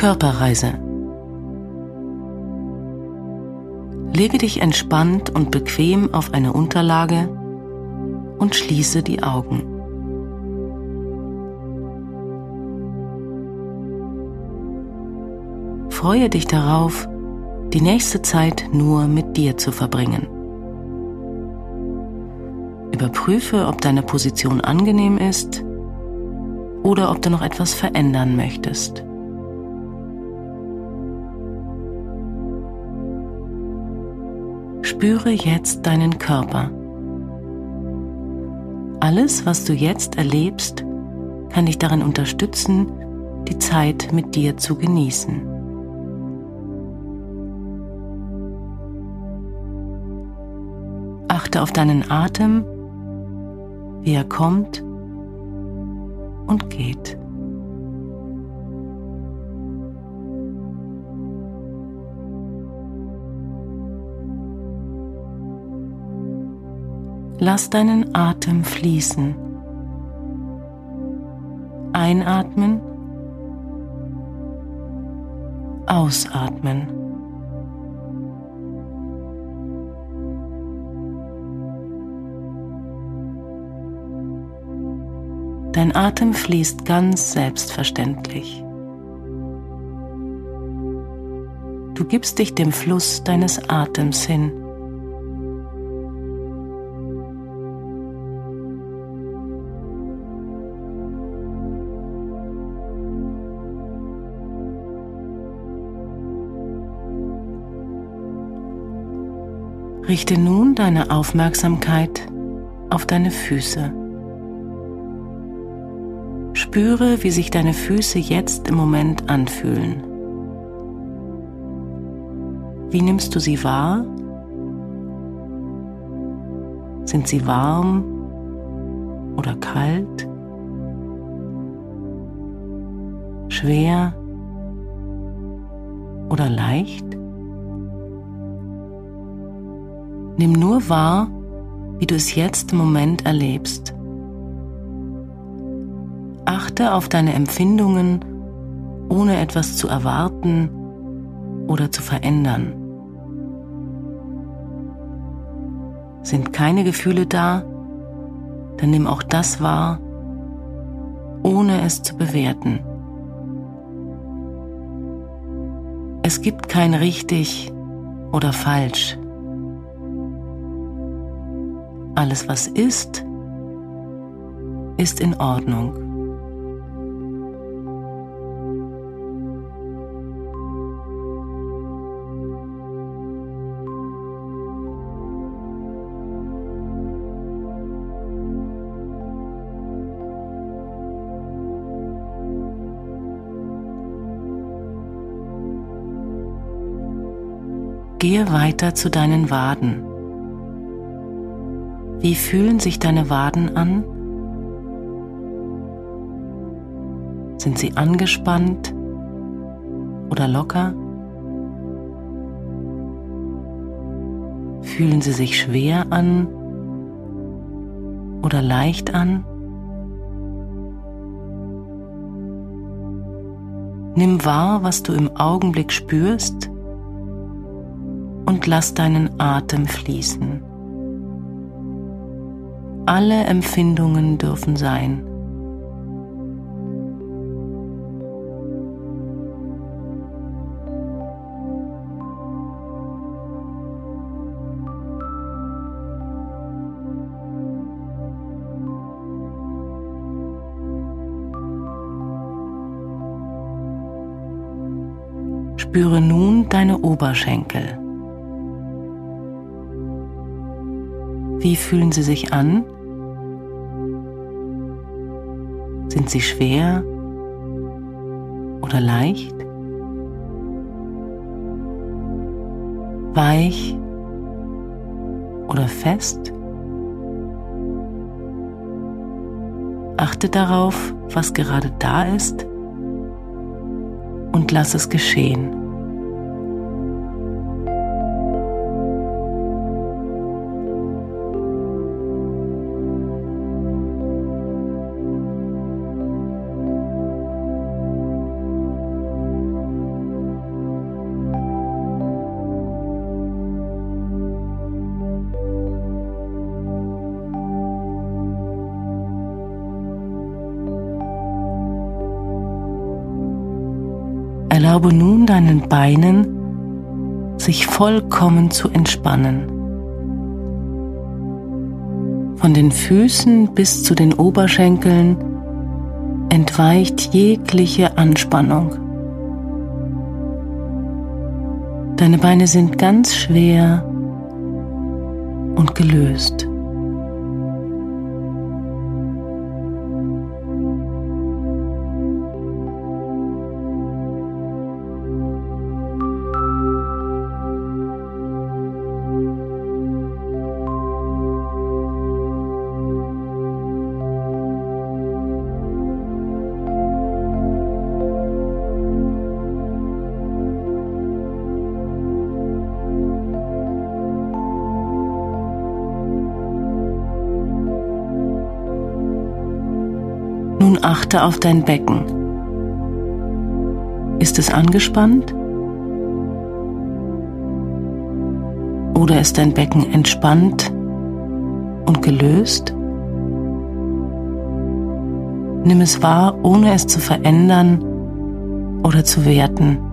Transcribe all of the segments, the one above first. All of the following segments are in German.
Körperreise. Lege dich entspannt und bequem auf eine Unterlage und schließe die Augen. Freue dich darauf, die nächste Zeit nur mit dir zu verbringen. Überprüfe, ob deine Position angenehm ist oder ob du noch etwas verändern möchtest. Spüre jetzt deinen Körper. Alles, was du jetzt erlebst, kann dich darin unterstützen, die Zeit mit dir zu genießen. Achte auf deinen Atem, wie er kommt und geht. Lass deinen Atem fließen. Einatmen, ausatmen. Dein Atem fließt ganz selbstverständlich. Du gibst dich dem Fluss deines Atems hin. Richte nun deine Aufmerksamkeit auf deine Füße. Spüre, wie sich deine Füße jetzt im Moment anfühlen. Wie nimmst du sie wahr? Sind sie warm oder kalt? Schwer oder leicht? Nimm nur wahr, wie du es jetzt im Moment erlebst. Achte auf deine Empfindungen, ohne etwas zu erwarten oder zu verändern. Sind keine Gefühle da, dann nimm auch das wahr, ohne es zu bewerten. Es gibt kein richtig oder falsch. Alles, was ist, ist in Ordnung. Gehe weiter zu deinen Waden. Wie fühlen sich deine Waden an? Sind sie angespannt oder locker? Fühlen sie sich schwer an oder leicht an? Nimm wahr, was du im Augenblick spürst und lass deinen Atem fließen. Alle Empfindungen dürfen sein. Spüre nun deine Oberschenkel. Wie fühlen sie sich an? Sind sie schwer oder leicht? Weich oder fest? Achte darauf, was gerade da ist und lass es geschehen. Erlaube nun deinen Beinen, sich vollkommen zu entspannen. Von den Füßen bis zu den Oberschenkeln entweicht jegliche Anspannung. Deine Beine sind ganz schwer und gelöst. Achte auf dein Becken. Ist es angespannt? Oder ist dein Becken entspannt und gelöst? Nimm es wahr, ohne es zu verändern oder zu werten.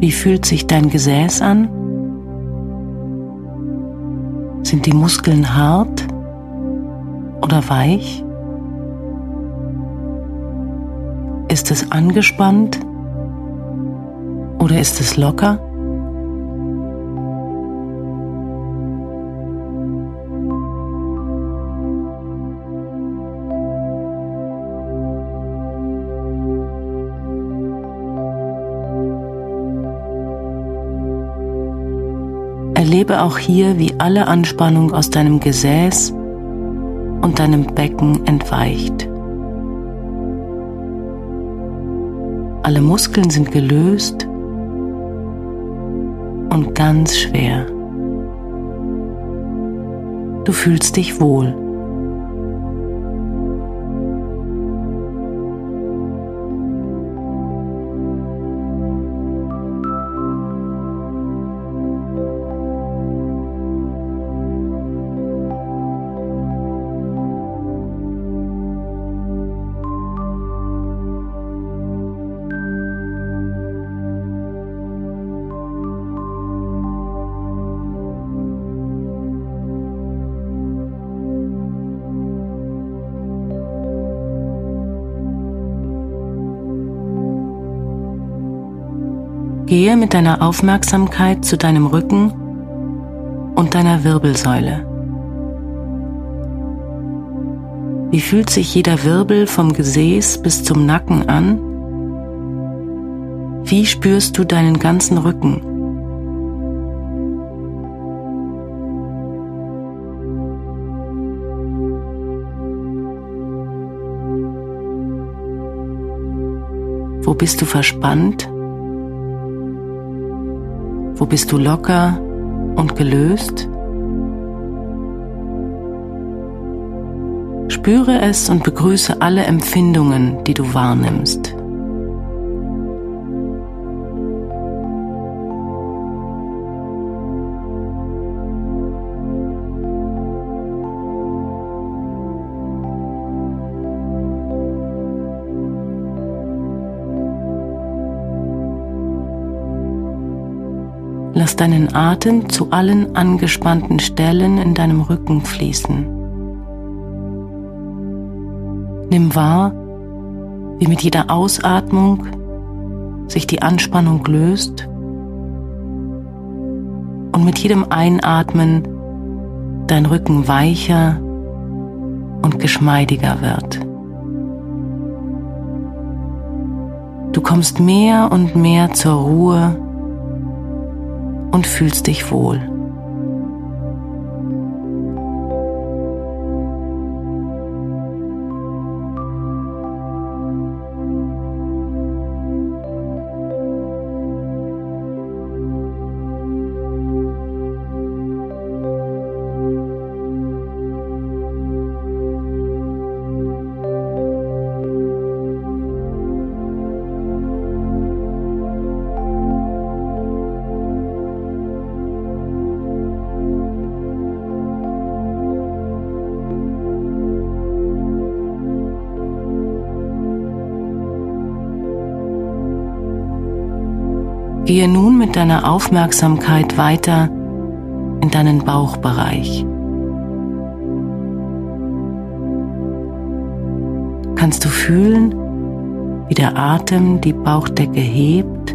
Wie fühlt sich dein Gesäß an? Sind die Muskeln hart oder weich? Ist es angespannt oder ist es locker? Erlebe auch hier, wie alle Anspannung aus deinem Gesäß und deinem Becken entweicht. Alle Muskeln sind gelöst und ganz schwer. Du fühlst dich wohl. Gehe mit deiner Aufmerksamkeit zu deinem Rücken und deiner Wirbelsäule. Wie fühlt sich jeder Wirbel vom Gesäß bis zum Nacken an? Wie spürst du deinen ganzen Rücken? Wo bist du verspannt? Wo bist du locker und gelöst? Spüre es und begrüße alle Empfindungen, die du wahrnimmst. Deinen Atem zu allen angespannten Stellen in deinem Rücken fließen. Nimm wahr, wie mit jeder Ausatmung sich die Anspannung löst und mit jedem Einatmen dein Rücken weicher und geschmeidiger wird. Du kommst mehr und mehr zur Ruhe und fühlst dich wohl. Gehe nun mit deiner Aufmerksamkeit weiter in deinen Bauchbereich. Kannst du fühlen, wie der Atem die Bauchdecke hebt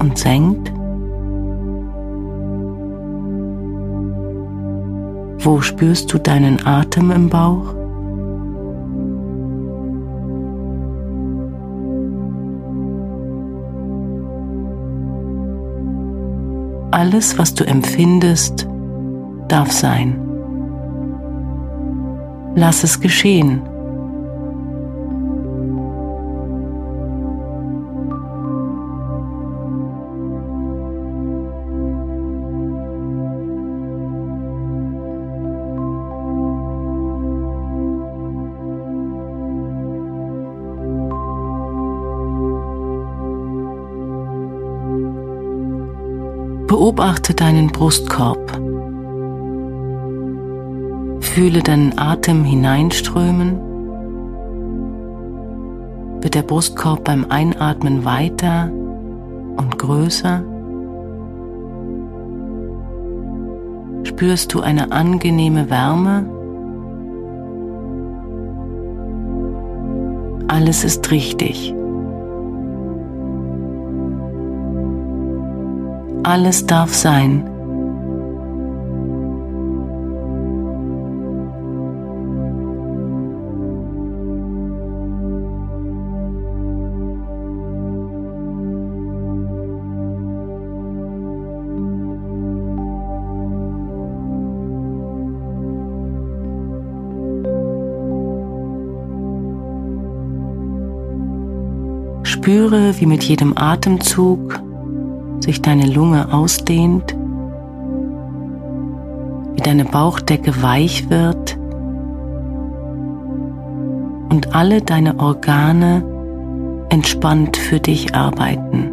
und senkt? Wo spürst du deinen Atem im Bauch? Alles, was du empfindest, darf sein. Lass es geschehen. Beobachte deinen Brustkorb. Fühle deinen Atem hineinströmen. Wird der Brustkorb beim Einatmen weiter und größer? Spürst du eine angenehme Wärme? Alles ist richtig. Alles darf sein. Spüre, wie mit jedem Atemzug sich deine Lunge ausdehnt, wie deine Bauchdecke weich wird und alle deine Organe entspannt für dich arbeiten.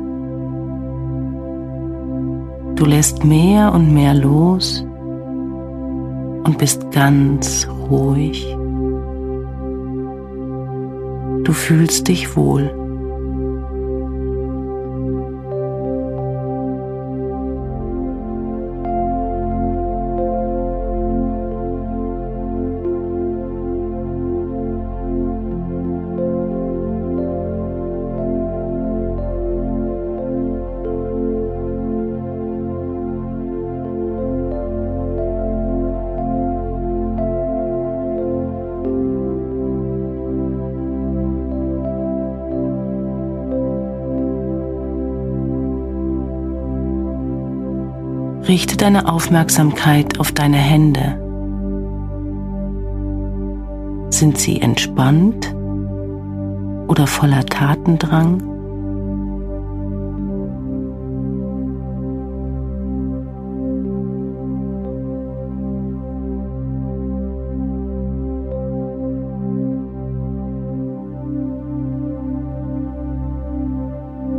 Du lässt mehr und mehr los und bist ganz ruhig. Du fühlst dich wohl. Richte deine Aufmerksamkeit auf deine Hände. Sind sie entspannt oder voller Tatendrang?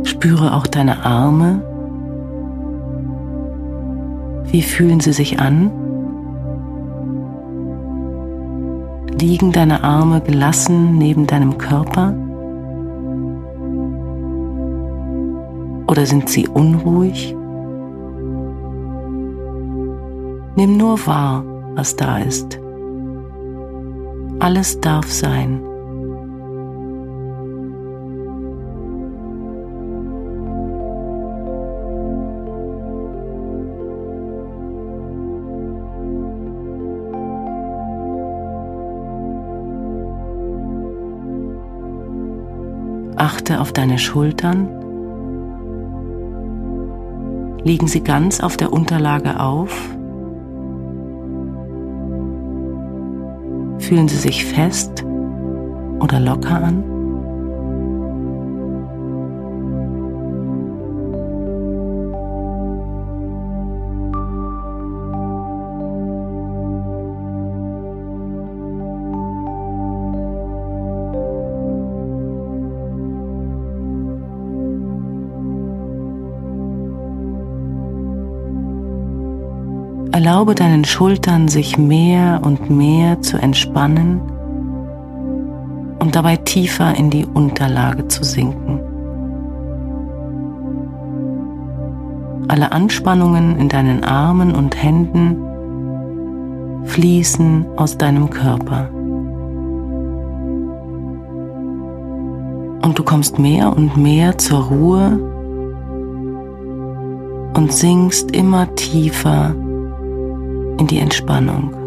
Spüre auch deine Arme wie fühlen sie sich an? Liegen deine Arme gelassen neben deinem Körper? Oder sind sie unruhig? Nimm nur wahr, was da ist. Alles darf sein. Achte auf deine Schultern. Liegen sie ganz auf der Unterlage auf? Fühlen sie sich fest oder locker an? Erlaube deinen Schultern sich mehr und mehr zu entspannen und dabei tiefer in die Unterlage zu sinken. Alle Anspannungen in deinen Armen und Händen fließen aus deinem Körper. Und du kommst mehr und mehr zur Ruhe und sinkst immer tiefer in die Entspannung.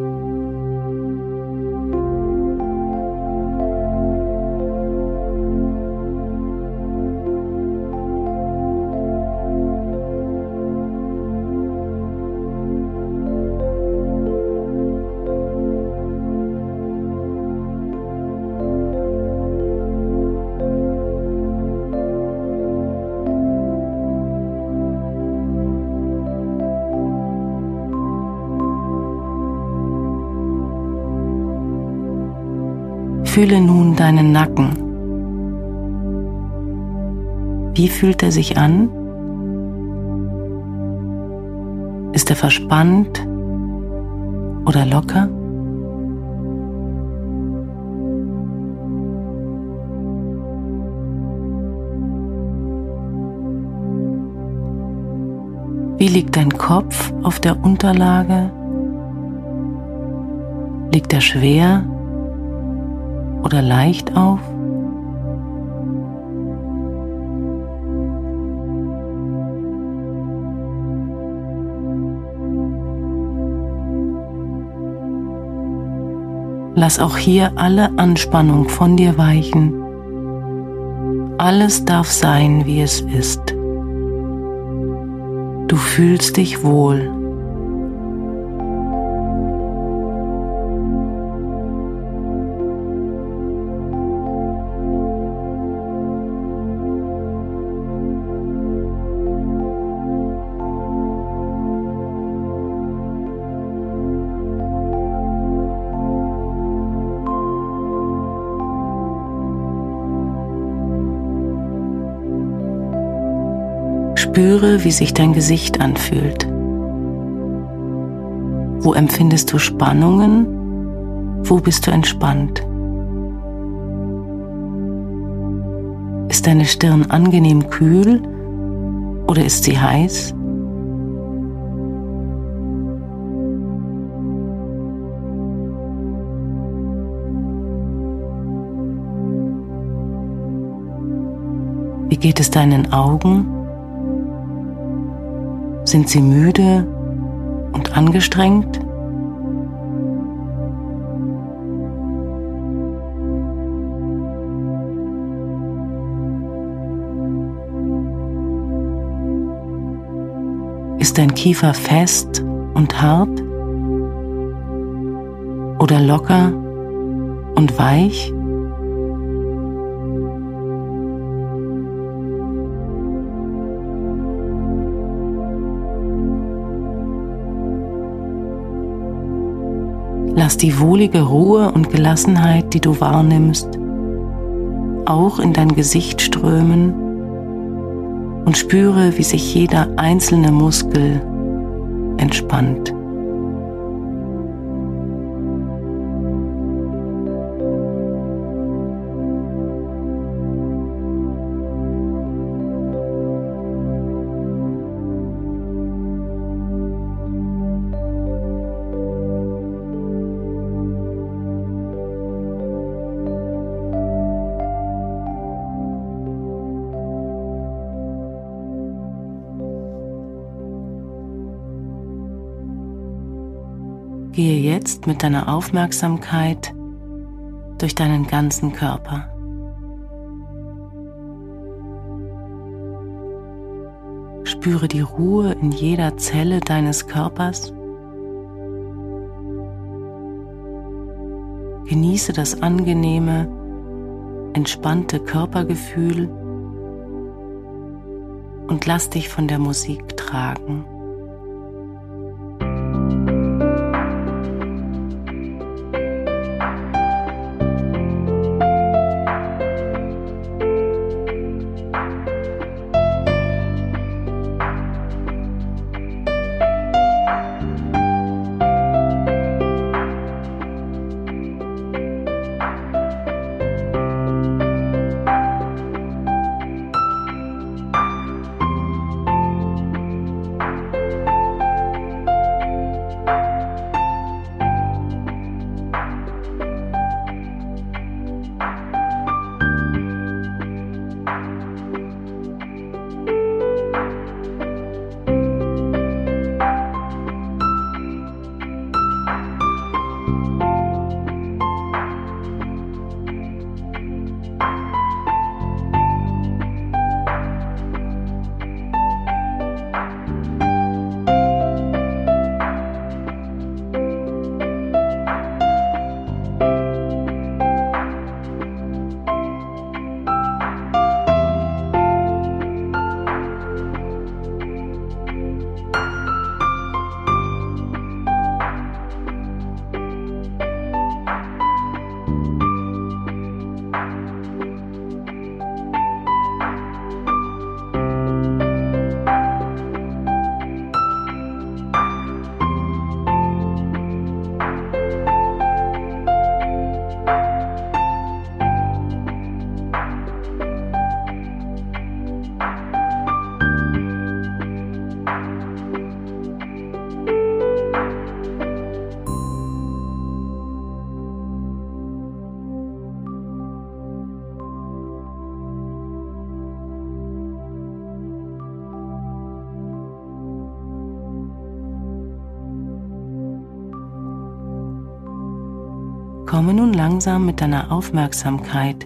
Fühle nun deinen Nacken. Wie fühlt er sich an? Ist er verspannt oder locker? Wie liegt dein Kopf auf der Unterlage? Liegt er schwer oder leicht auf? Lass auch hier alle Anspannung von dir weichen. Alles darf sein, wie es ist. Du fühlst dich wohl. Spüre, wie sich dein Gesicht anfühlt. Wo empfindest du Spannungen? Wo bist du entspannt? Ist deine Stirn angenehm kühl oder ist sie heiß? Wie geht es deinen Augen? Sind sie müde und angestrengt? Ist dein Kiefer fest und hart oder locker und weich? Lass die wohlige Ruhe und Gelassenheit, die du wahrnimmst, auch in dein Gesicht strömen und spüre, wie sich jeder einzelne Muskel entspannt. Gehe jetzt mit deiner Aufmerksamkeit durch deinen ganzen Körper. Spüre die Ruhe in jeder Zelle deines Körpers. Genieße das angenehme, entspannte Körpergefühl und lass dich von der Musik tragen. Langsam mit deiner Aufmerksamkeit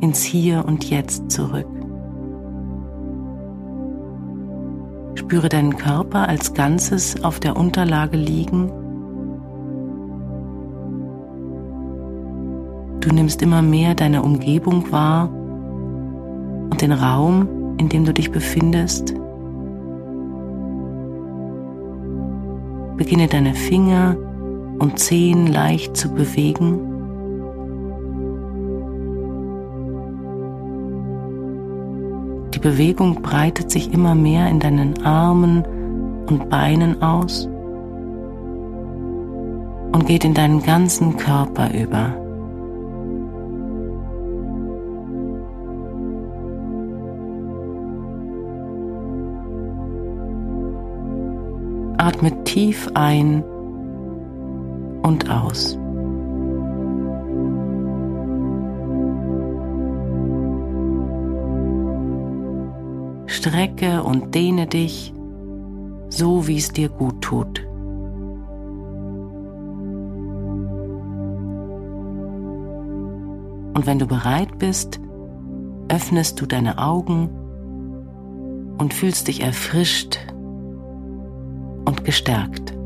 ins Hier und Jetzt zurück. Spüre deinen Körper als Ganzes auf der Unterlage liegen. Du nimmst immer mehr deine Umgebung wahr und den Raum, in dem du dich befindest. Beginne deine Finger und Zehen leicht zu bewegen. Die Bewegung breitet sich immer mehr in deinen Armen und Beinen aus und geht in deinen ganzen Körper über. Atme tief ein und aus. Strecke und dehne dich, so wie es dir gut tut. Und wenn du bereit bist, öffnest du deine Augen und fühlst dich erfrischt und gestärkt.